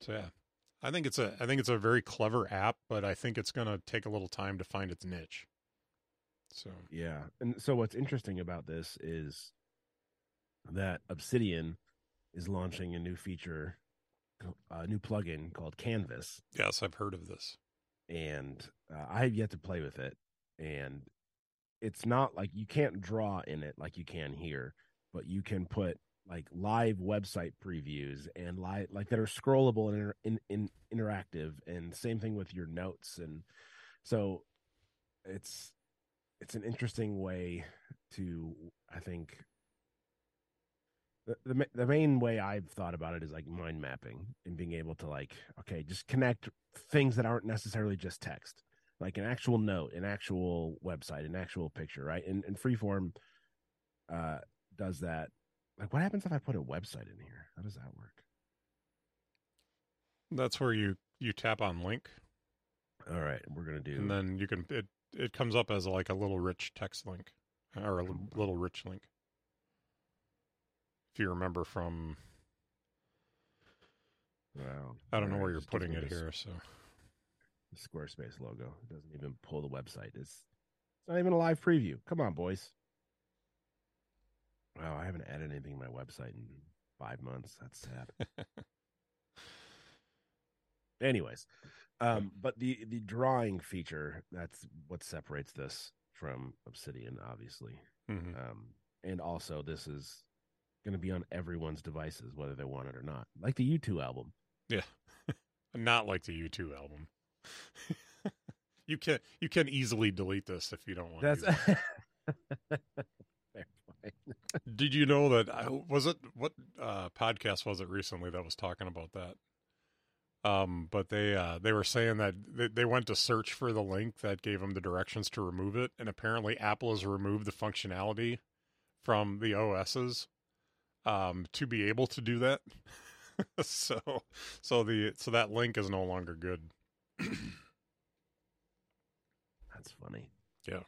so yeah, I think it's a I think it's a very clever app, but I think it's going to take a little time to find its niche. So yeah, and so what's interesting about this is that Obsidian is launching a new feature, a new plugin called Canvas. Yes, I've heard of this. And uh, I have yet to play with it. And it's not like you can't draw in it like you can here, but you can put like live website previews and live like that are scrollable and in, in, interactive and same thing with your notes and so it's it's an interesting way to i think the, the the main way I've thought about it is like mind mapping and being able to like okay just connect things that aren't necessarily just text like an actual note an actual website an actual picture right? And, and freeform uh does that. Like what happens if I put a website in here? How does that work? That's where you you tap on link. All right we're gonna do and then you can it it comes up as like a little rich text link or a oh, little rich link if you remember from. Well, I don't know where you're putting it here, so. The Squarespace logo it doesn't even pull the website. It's, it's not even a live preview. Come on, boys. Wow, I haven't added anything to my website in five months. That's sad. Anyways, um, but the the drawing feature that's what separates this from Obsidian, obviously. Mm-hmm. Um, and also, this is going to be on everyone's devices, whether they want it or not. Like the U2 album. Yeah. not like the U2 album. you can you can easily delete this if you don't want That's to. Did you know that I, was it what uh, podcast was it recently that was talking about that? Um, but they uh, they were saying that they, they went to search for the link that gave them the directions to remove it, and apparently Apple has removed the functionality from the OSs um, to be able to do that. so so the so that link is no longer good. That's funny. Yeah.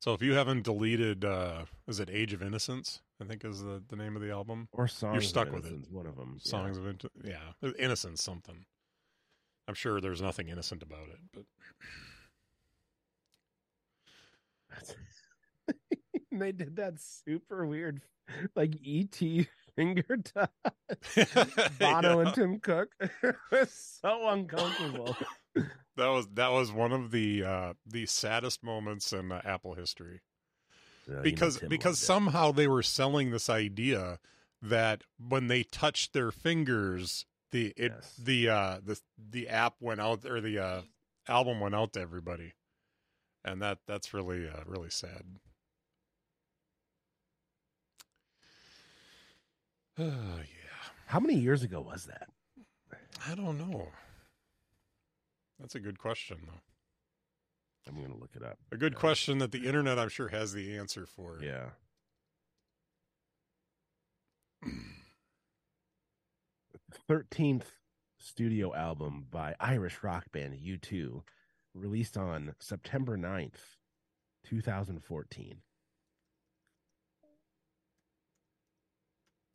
So if you haven't deleted uh is it Age of Innocence? I think is the, the name of the album. Or Songs You're stuck with it. One of them. Songs yeah. of yeah, Innocence something. I'm sure there's nothing innocent about it, but they did that super weird like ET finger touch. Bono yeah. and Tim Cook. it was so uncomfortable. That was that was one of the uh the saddest moments in uh, Apple history. Yeah, because you know, because somehow they were selling this idea that when they touched their fingers the it yes. the uh the the app went out or the uh album went out to everybody. And that that's really uh really sad. Oh, yeah. How many years ago was that? I don't know. That's a good question, though. I'm going to look it up. A good question that the internet, I'm sure, has the answer for. Yeah. Thirteenth studio album by Irish rock band U2, released on September 9th, 2014.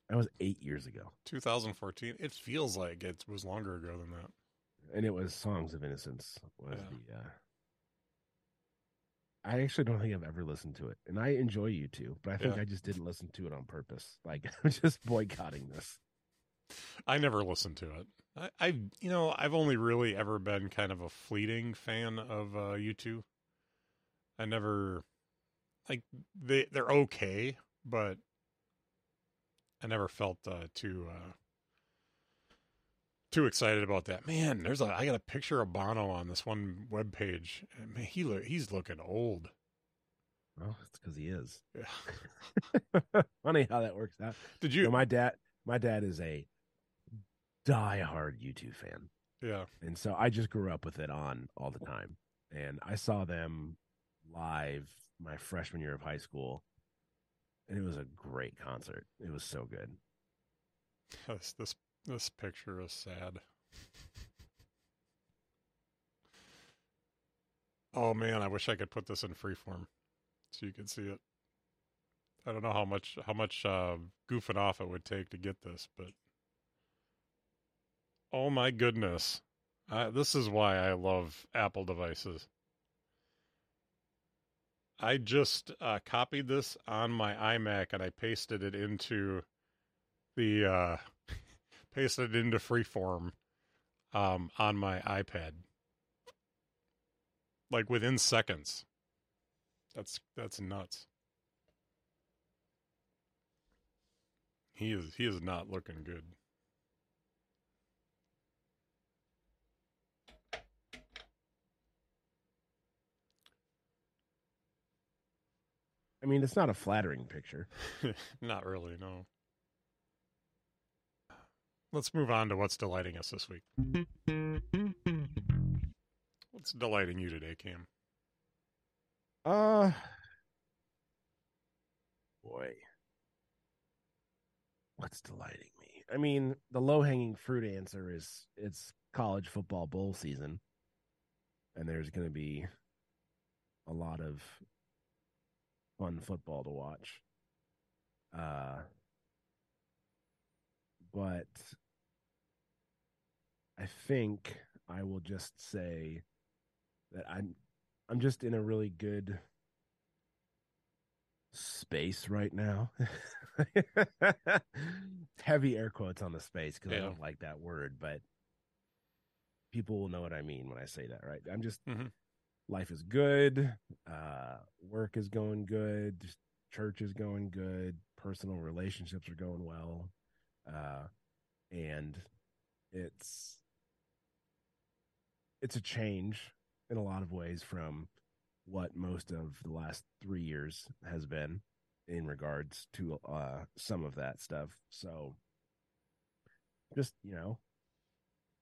That was eight years ago. 2014. It feels like it was longer ago than that. And it was "Songs of Innocence" was yeah. the. Uh... I actually don't think I've ever listened to it, and I enjoy U2, but I think Yeah. I just didn't listen to it on purpose. Like I'm just boycotting this. I never listened to it. I, I, you know, I've only really ever been kind of a fleeting fan of uh, U2. I never like they they're okay, but I never felt uh, too uh, too excited about that. Man, there's a I got a picture of Bono on this one web page. Man, he look he's looking old. Well, it's because he is. Yeah. Funny how that works out. Did You you? know, my dad, my dad is a diehard U2 fan, yeah. and so I just grew up with it on all the time. And I saw them live my freshman year of high school, and it was a great concert. It was so good. This this this picture is sad. Oh man, I wish I could put this in freeform so you could see it. I don't know how much how much uh, goofing off it would take to get this, but oh my goodness, uh, this is why I love Apple devices. I just uh, copied this on my iMac and I pasted it into the uh, pasted it into freeform um, on my iPad, like within seconds. That's that's nuts. He is he is not looking good. I mean, it's not a flattering picture. not really, no. Let's move on to what's delighting us this week. What's delighting you today, Cam? Uh, boy, what's delighting me? I mean, the low hanging fruit answer is it's college football bowl season, and there's going to be a lot of fun football to watch. Uh, but I think I will just say that I'm I'm just in a really good space right now. Heavy air quotes on the space because I don't like that word, but people will know what I mean when I say that, right? I'm just Mhm. life is good, uh, work is going good, church is going good, personal relationships are going well, uh, and it's it's a change in a lot of ways from what most of the last three years has been in regards to uh some of that stuff so just you know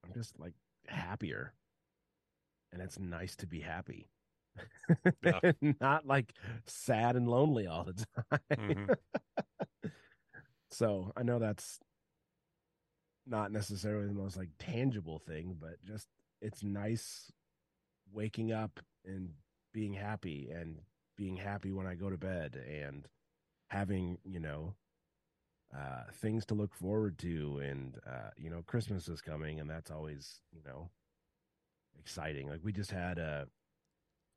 i'm just like happier and it's nice to be happy Yeah. not like sad and lonely all the time Mhm. so i know that's not necessarily the most like tangible thing but just it's nice waking up and being happy and being happy when i go to bed and having you know uh things to look forward to and uh you know christmas is coming and that's always you know exciting. Like we just had a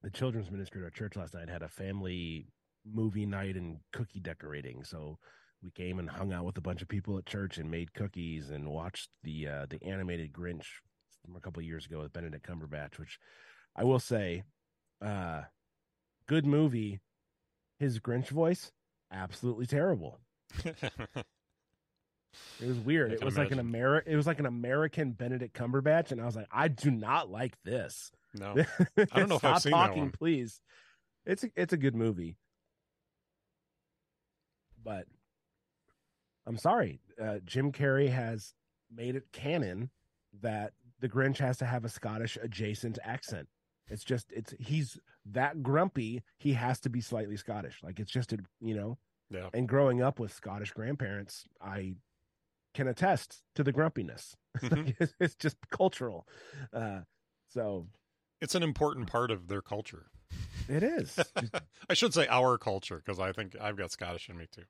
the children's ministry at our church last night had a family movie night and cookie decorating. So we came and hung out with a bunch of people at church and made cookies and watched the uh the animated grinch from a couple years ago with benedict cumberbatch which i will say uh good movie his grinch voice absolutely terrible it was weird it was like an imagine. Ameri- it was like an american benedict cumberbatch and i was like i do not like this no, I don't know if I've seen that talking, one. please. It's a, it's a good movie, but I'm sorry. Uh, Jim Carrey has made it canon that the Grinch has to have a Scottish adjacent accent. It's just it's he's that grumpy. He has to be slightly Scottish. Like it's just a you know. yeah, And growing up with Scottish grandparents, I can attest to the grumpiness. Mhm. it's, just cultural. Uh, so it's an important part of their culture. it is. I should say our culture because I think I've got Scottish in me too.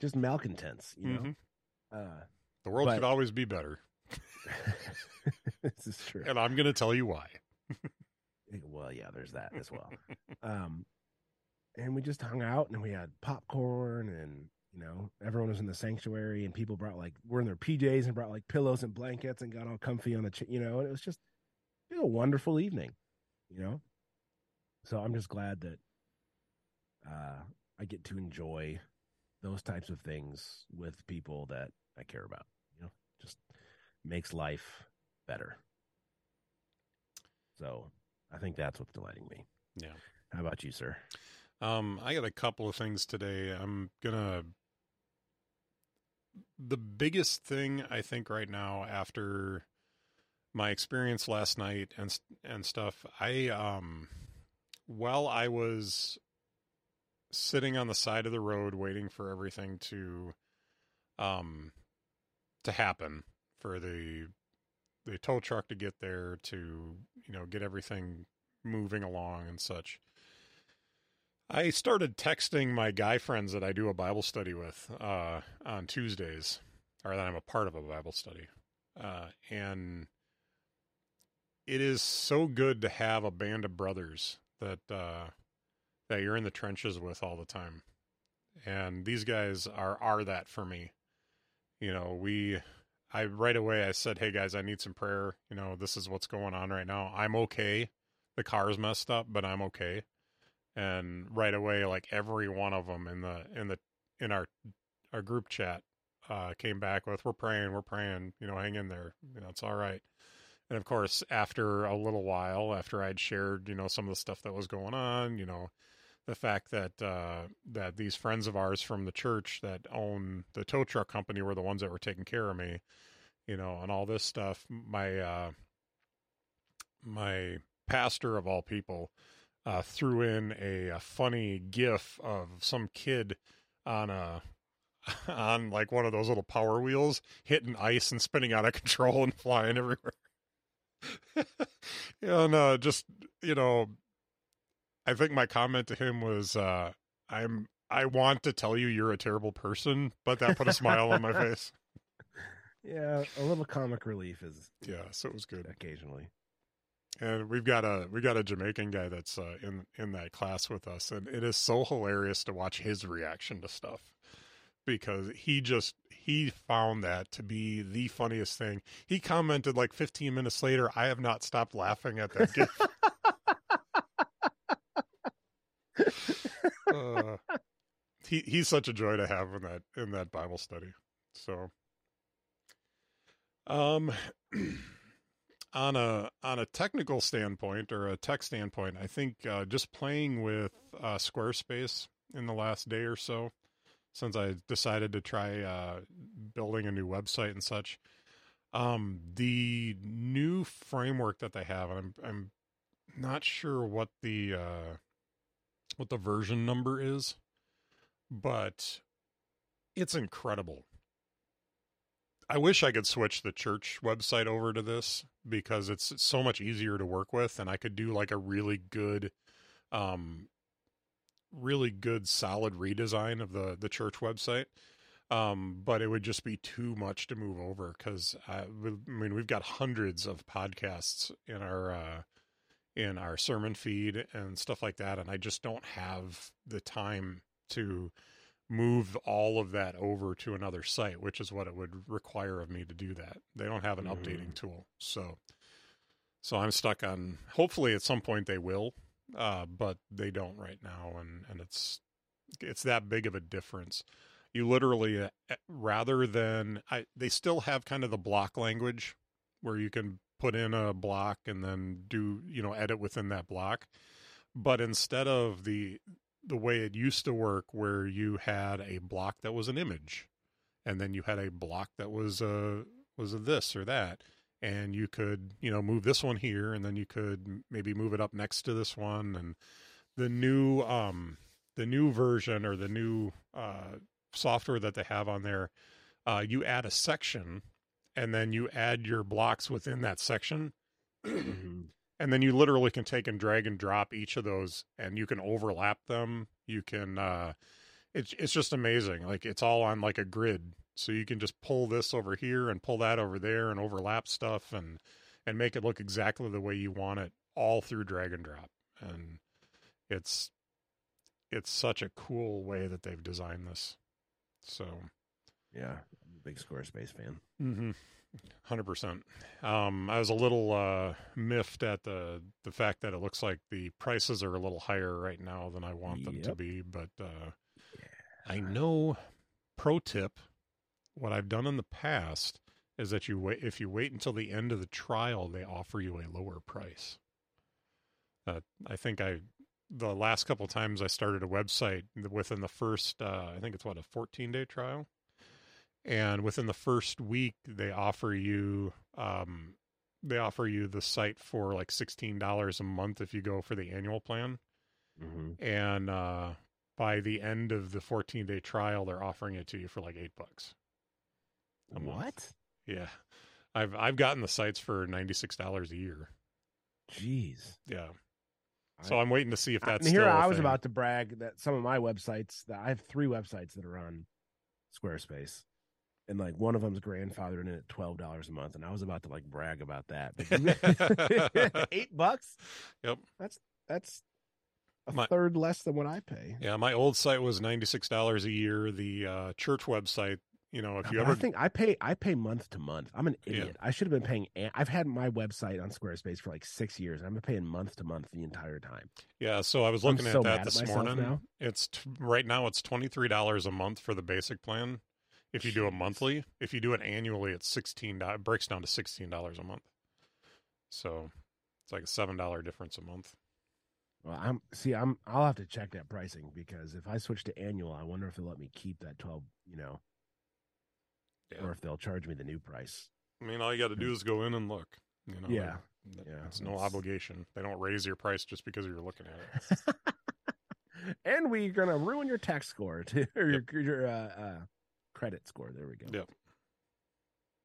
just malcontents, you know. Mhm. Uh, The world But- could always be better, this is true. and I'm going to tell you why. Well, well, yeah, there's that as well. um, and we just hung out and we had popcorn and you know everyone was in the sanctuary and people brought like were in their PJs and brought like pillows and blankets and got all comfy on the ch- you know and it was just it was a wonderful evening, you know. So I'm just glad that uh, I get to enjoy those types of things with people that I care about. You know, just makes life better. So I think that's what's delighting me. Yeah. How about you, sir? Um, I got a couple of things today. I'm gonna. The biggest thing I think right now, after my experience last night and and stuff, I um, while I was sitting on the side of the road waiting for everything to, um, to happen for the the tow truck to get there to you know get everything moving along and such. I started texting my guy friends that I do a Bible study with uh, on Tuesdays, or that I'm a part of a Bible study, uh, and it is so good to have a band of brothers that uh, that you're in the trenches with all the time, and these guys are are that for me. You know, we I right away I said, "Hey guys, I need some prayer. You know, this is what's going on right now. I'm okay. The car's messed up, but I'm okay." And right away, like every one of them in the in the in our our group chat uh, came back with, "We're praying, we're praying. You know, hang in there. You know, it's all right." And of course, after a little while, after I'd shared, you know, some of the stuff that was going on, you know, the fact that uh, that these friends of ours from the church that own the tow truck company were the ones that were taking care of me, you know, and all this stuff. My uh, my pastor of all people uh, threw in a, a funny GIF of some kid on a on like one of those little power wheels hitting ice and spinning out of control and flying everywhere. and uh, just you know I think my comment to him was, uh, "I'm I want to tell you you're a terrible person, but that put a smile on my face." Yeah, a little comic relief is yeah, so it was good occasionally. And we've got a we got a Jamaican guy that's uh, in in that class with us, and it is so hilarious to watch his reaction to stuff because he just he found that to be the funniest thing. He commented like 15 minutes later, "I have not stopped laughing at that gift." uh, he he's such a joy to have in that in that Bible study. So, um, on a on a technical standpoint or a tech standpoint, I think uh, just playing with uh, Squarespace in the last day or so, since I decided to try uh, building a new website and such. Um, the new framework that they have, and I'm I'm not sure what the uh, what the version number is, but it's incredible. I wish I could switch the church website over to this because it's so much easier to work with and I could do like a really good um really good solid redesign of the the church website. Um, but it would just be too much to move over because I, I mean we've got hundreds of podcasts in our uh, in our sermon feed and stuff like that. And I just don't have the time to move all of that over to another site, which is what it would require of me to do that. They don't have an mm-hmm. updating tool. So, so I'm stuck on, hopefully at some point they will, uh, but they don't right now. And, and it's, it's that big of a difference. You literally, uh, rather than, I, they still have kind of the block language where you can put in a block and then do you know edit within that block. But instead of the the way it used to work where you had a block that was an image and then you had a block that was a was a this or that and you could you know move this one here and then you could maybe move it up next to this one and the new um the new version or the new uh software that they have on there uh you add a section and then you add your blocks within that section. Mm-hmm. and then you literally can take and drag and drop each of those and you can overlap them. You can uh it's it's just amazing. Like it's all on like a grid. So you can just pull this over here and pull that over there and overlap stuff and and make it look exactly the way you want it all through drag and drop. and it's it's such a cool way that they've designed this. So, yeah, big Squarespace fan. mm-hmm. Hundred percent. Um, I was a little uh, miffed at the the fact that it looks like the prices are a little higher right now than I want them to be. But uh, Yeah. I know. Pro tip: What I've done in the past is that you wait. If you wait until the end of the trial, they offer you a lower price. Uh, I think I the last couple times I started a website within the first, uh, I think it's what a 14 day trial, and within the first week they offer you, um, they offer you the site for like sixteen dollars a month if you go for the annual plan, Mm-hmm. and uh, by the end of the 14 day trial they're offering it to you for like eight bucks. A month. What? Yeah, I've I've gotten the sites for ninety six dollars a year. Jeez. Yeah. So I- I'm waiting to see if that's and here I was thing. about to brag that some of my websites that I have three websites that are on Squarespace, and like one of them's grandfathered in at twelve dollars a month, and I was about to like brag about that. But eight bucks. Yep. That's that's a My- third less than what I pay. Yeah, my old site was ninety six dollars a year. The uh, church website, you know, if you But ever I think I pay I pay month to month. I'm an Yeah. idiot. I should have been paying. I've had my website on Squarespace for like six years. and I've been paying month to month the entire time. yeah, so I was I'm looking so at that this morning. now. It's t- right now it's twenty three dollars a month for the basic plan. If you do it monthly, if you do it annually, it's sixteen. It breaks down to sixteen dollars a month. So it's like a seven dollar difference a month. Well, I'm see. I'm. I'll have to check that pricing because if I switch to annual, I wonder if they'll let me keep that twelve. You know, Yeah. or if they'll charge me the new price. I mean, all you got to do is go in and look. You know, Yeah. Th- Yeah, It's no it's- obligation. They don't raise your price just because you're looking at it. and we're gonna ruin your tax score to or your, your uh, uh, credit score. There we go. Yep.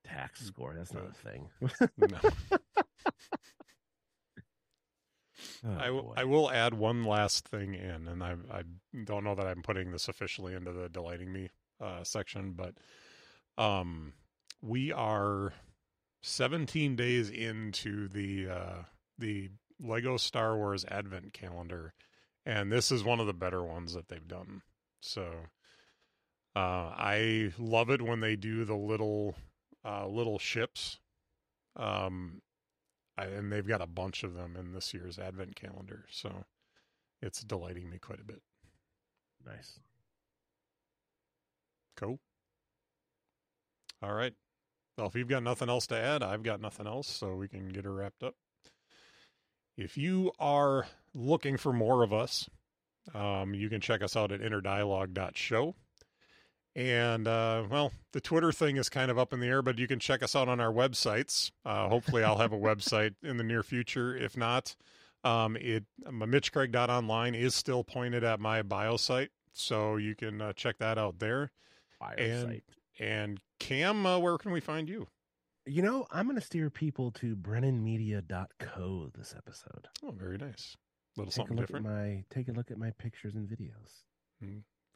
Tax score. That's not a thing. No. Oh, I, w- I will add one last thing in, and I I don't know that I'm putting this officially into the delighting me uh, section, but um, we are 17 days into the uh, the Lego Star Wars Advent calendar, and this is one of the better ones that they've done. So uh, I love it when they do the little uh, little ships. Um, I, and they've got a bunch of them in this year's advent calendar so it's delighting me quite a bit. Nice. cool. All right. Well if you've got nothing else to add i've got nothing else so we can get her wrapped up. If you are looking for more of us um, you can check us out at interdialogue.show and uh, well the twitter thing is kind of up in the air but you can check us out on our websites. Uh, hopefully i'll have a website in the near future. If not um, it my mitchcraig.online is still pointed at my bio site. So you can uh, check that out there. Fire And- site. and cam uh, where can we find you? You know, I'm going to steer people to brennanmedia.co this episode. oh very nice. A little Take a something look different. at my take a look at my pictures and videos.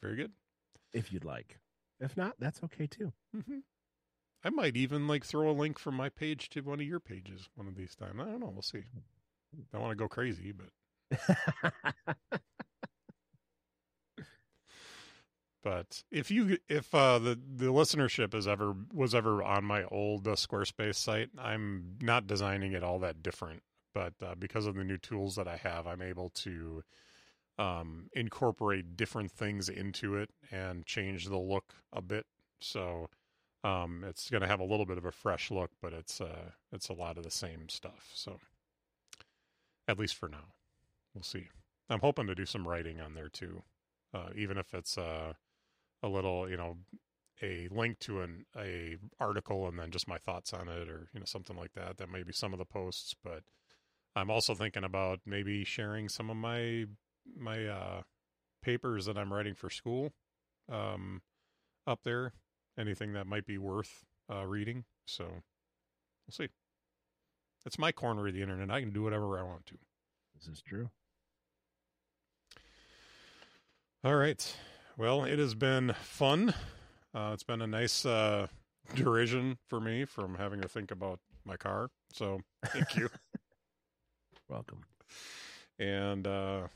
Very good. If you'd like. If not, that's okay too. Mm-hmm. I might even like throw a link from my page to one of your pages one of these times. I don't know. We'll see. I want to go crazy, but but if you if uh, the the listenership is ever was ever on my old uh, Squarespace site, I'm not designing it all that different. But uh, because of the new tools that I have, I'm able to um, incorporate different things into it and change the look a bit. So um, it's going to have a little bit of a fresh look, but it's uh, it's a lot of the same stuff. So at least for now, we'll see. I'm hoping to do some writing on there too, uh, even if it's uh, a little, you know, a link to an a article and then just my thoughts on it, or you know something like that. That may be some of the posts, but I'm also thinking about maybe sharing some of my my uh, papers that I'm writing for school um, up there. Anything that might be worth uh, reading. So we'll see. It's my corner of the internet. I can do whatever I want to. Is this is true. All right. Well, it has been fun. Uh, it's been a nice uh, derision for me from having to think about my car. So thank you. Welcome. And uh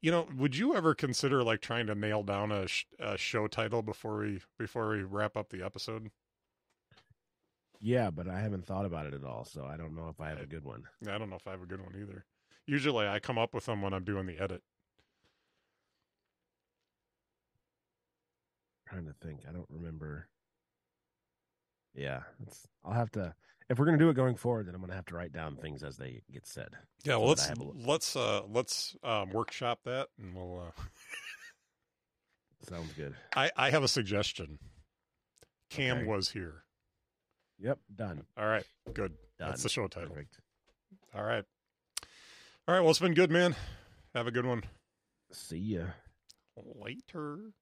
you know, would you ever consider like trying to nail down a, sh- a show title before we before we wrap up the episode? Yeah, but I haven't thought about it at all, so I don't know if I have a good one. I don't know if I have a good one either. Usually, I come up with them when I'm doing the edit. trying to think. I don't remember. Yeah, it's, I'll have to. If we're gonna do it going forward, then I'm gonna have to write down things as they get said. Yeah, well, let's let's uh let's um, workshop that, and we'll. Uh, Sounds good. I I have a suggestion. Cam Okay. was here. Yep, done. All right, good. Done. That's the show title. Perfect. All right, all right. Well, it's been good, man. Have a good one. See ya. Later.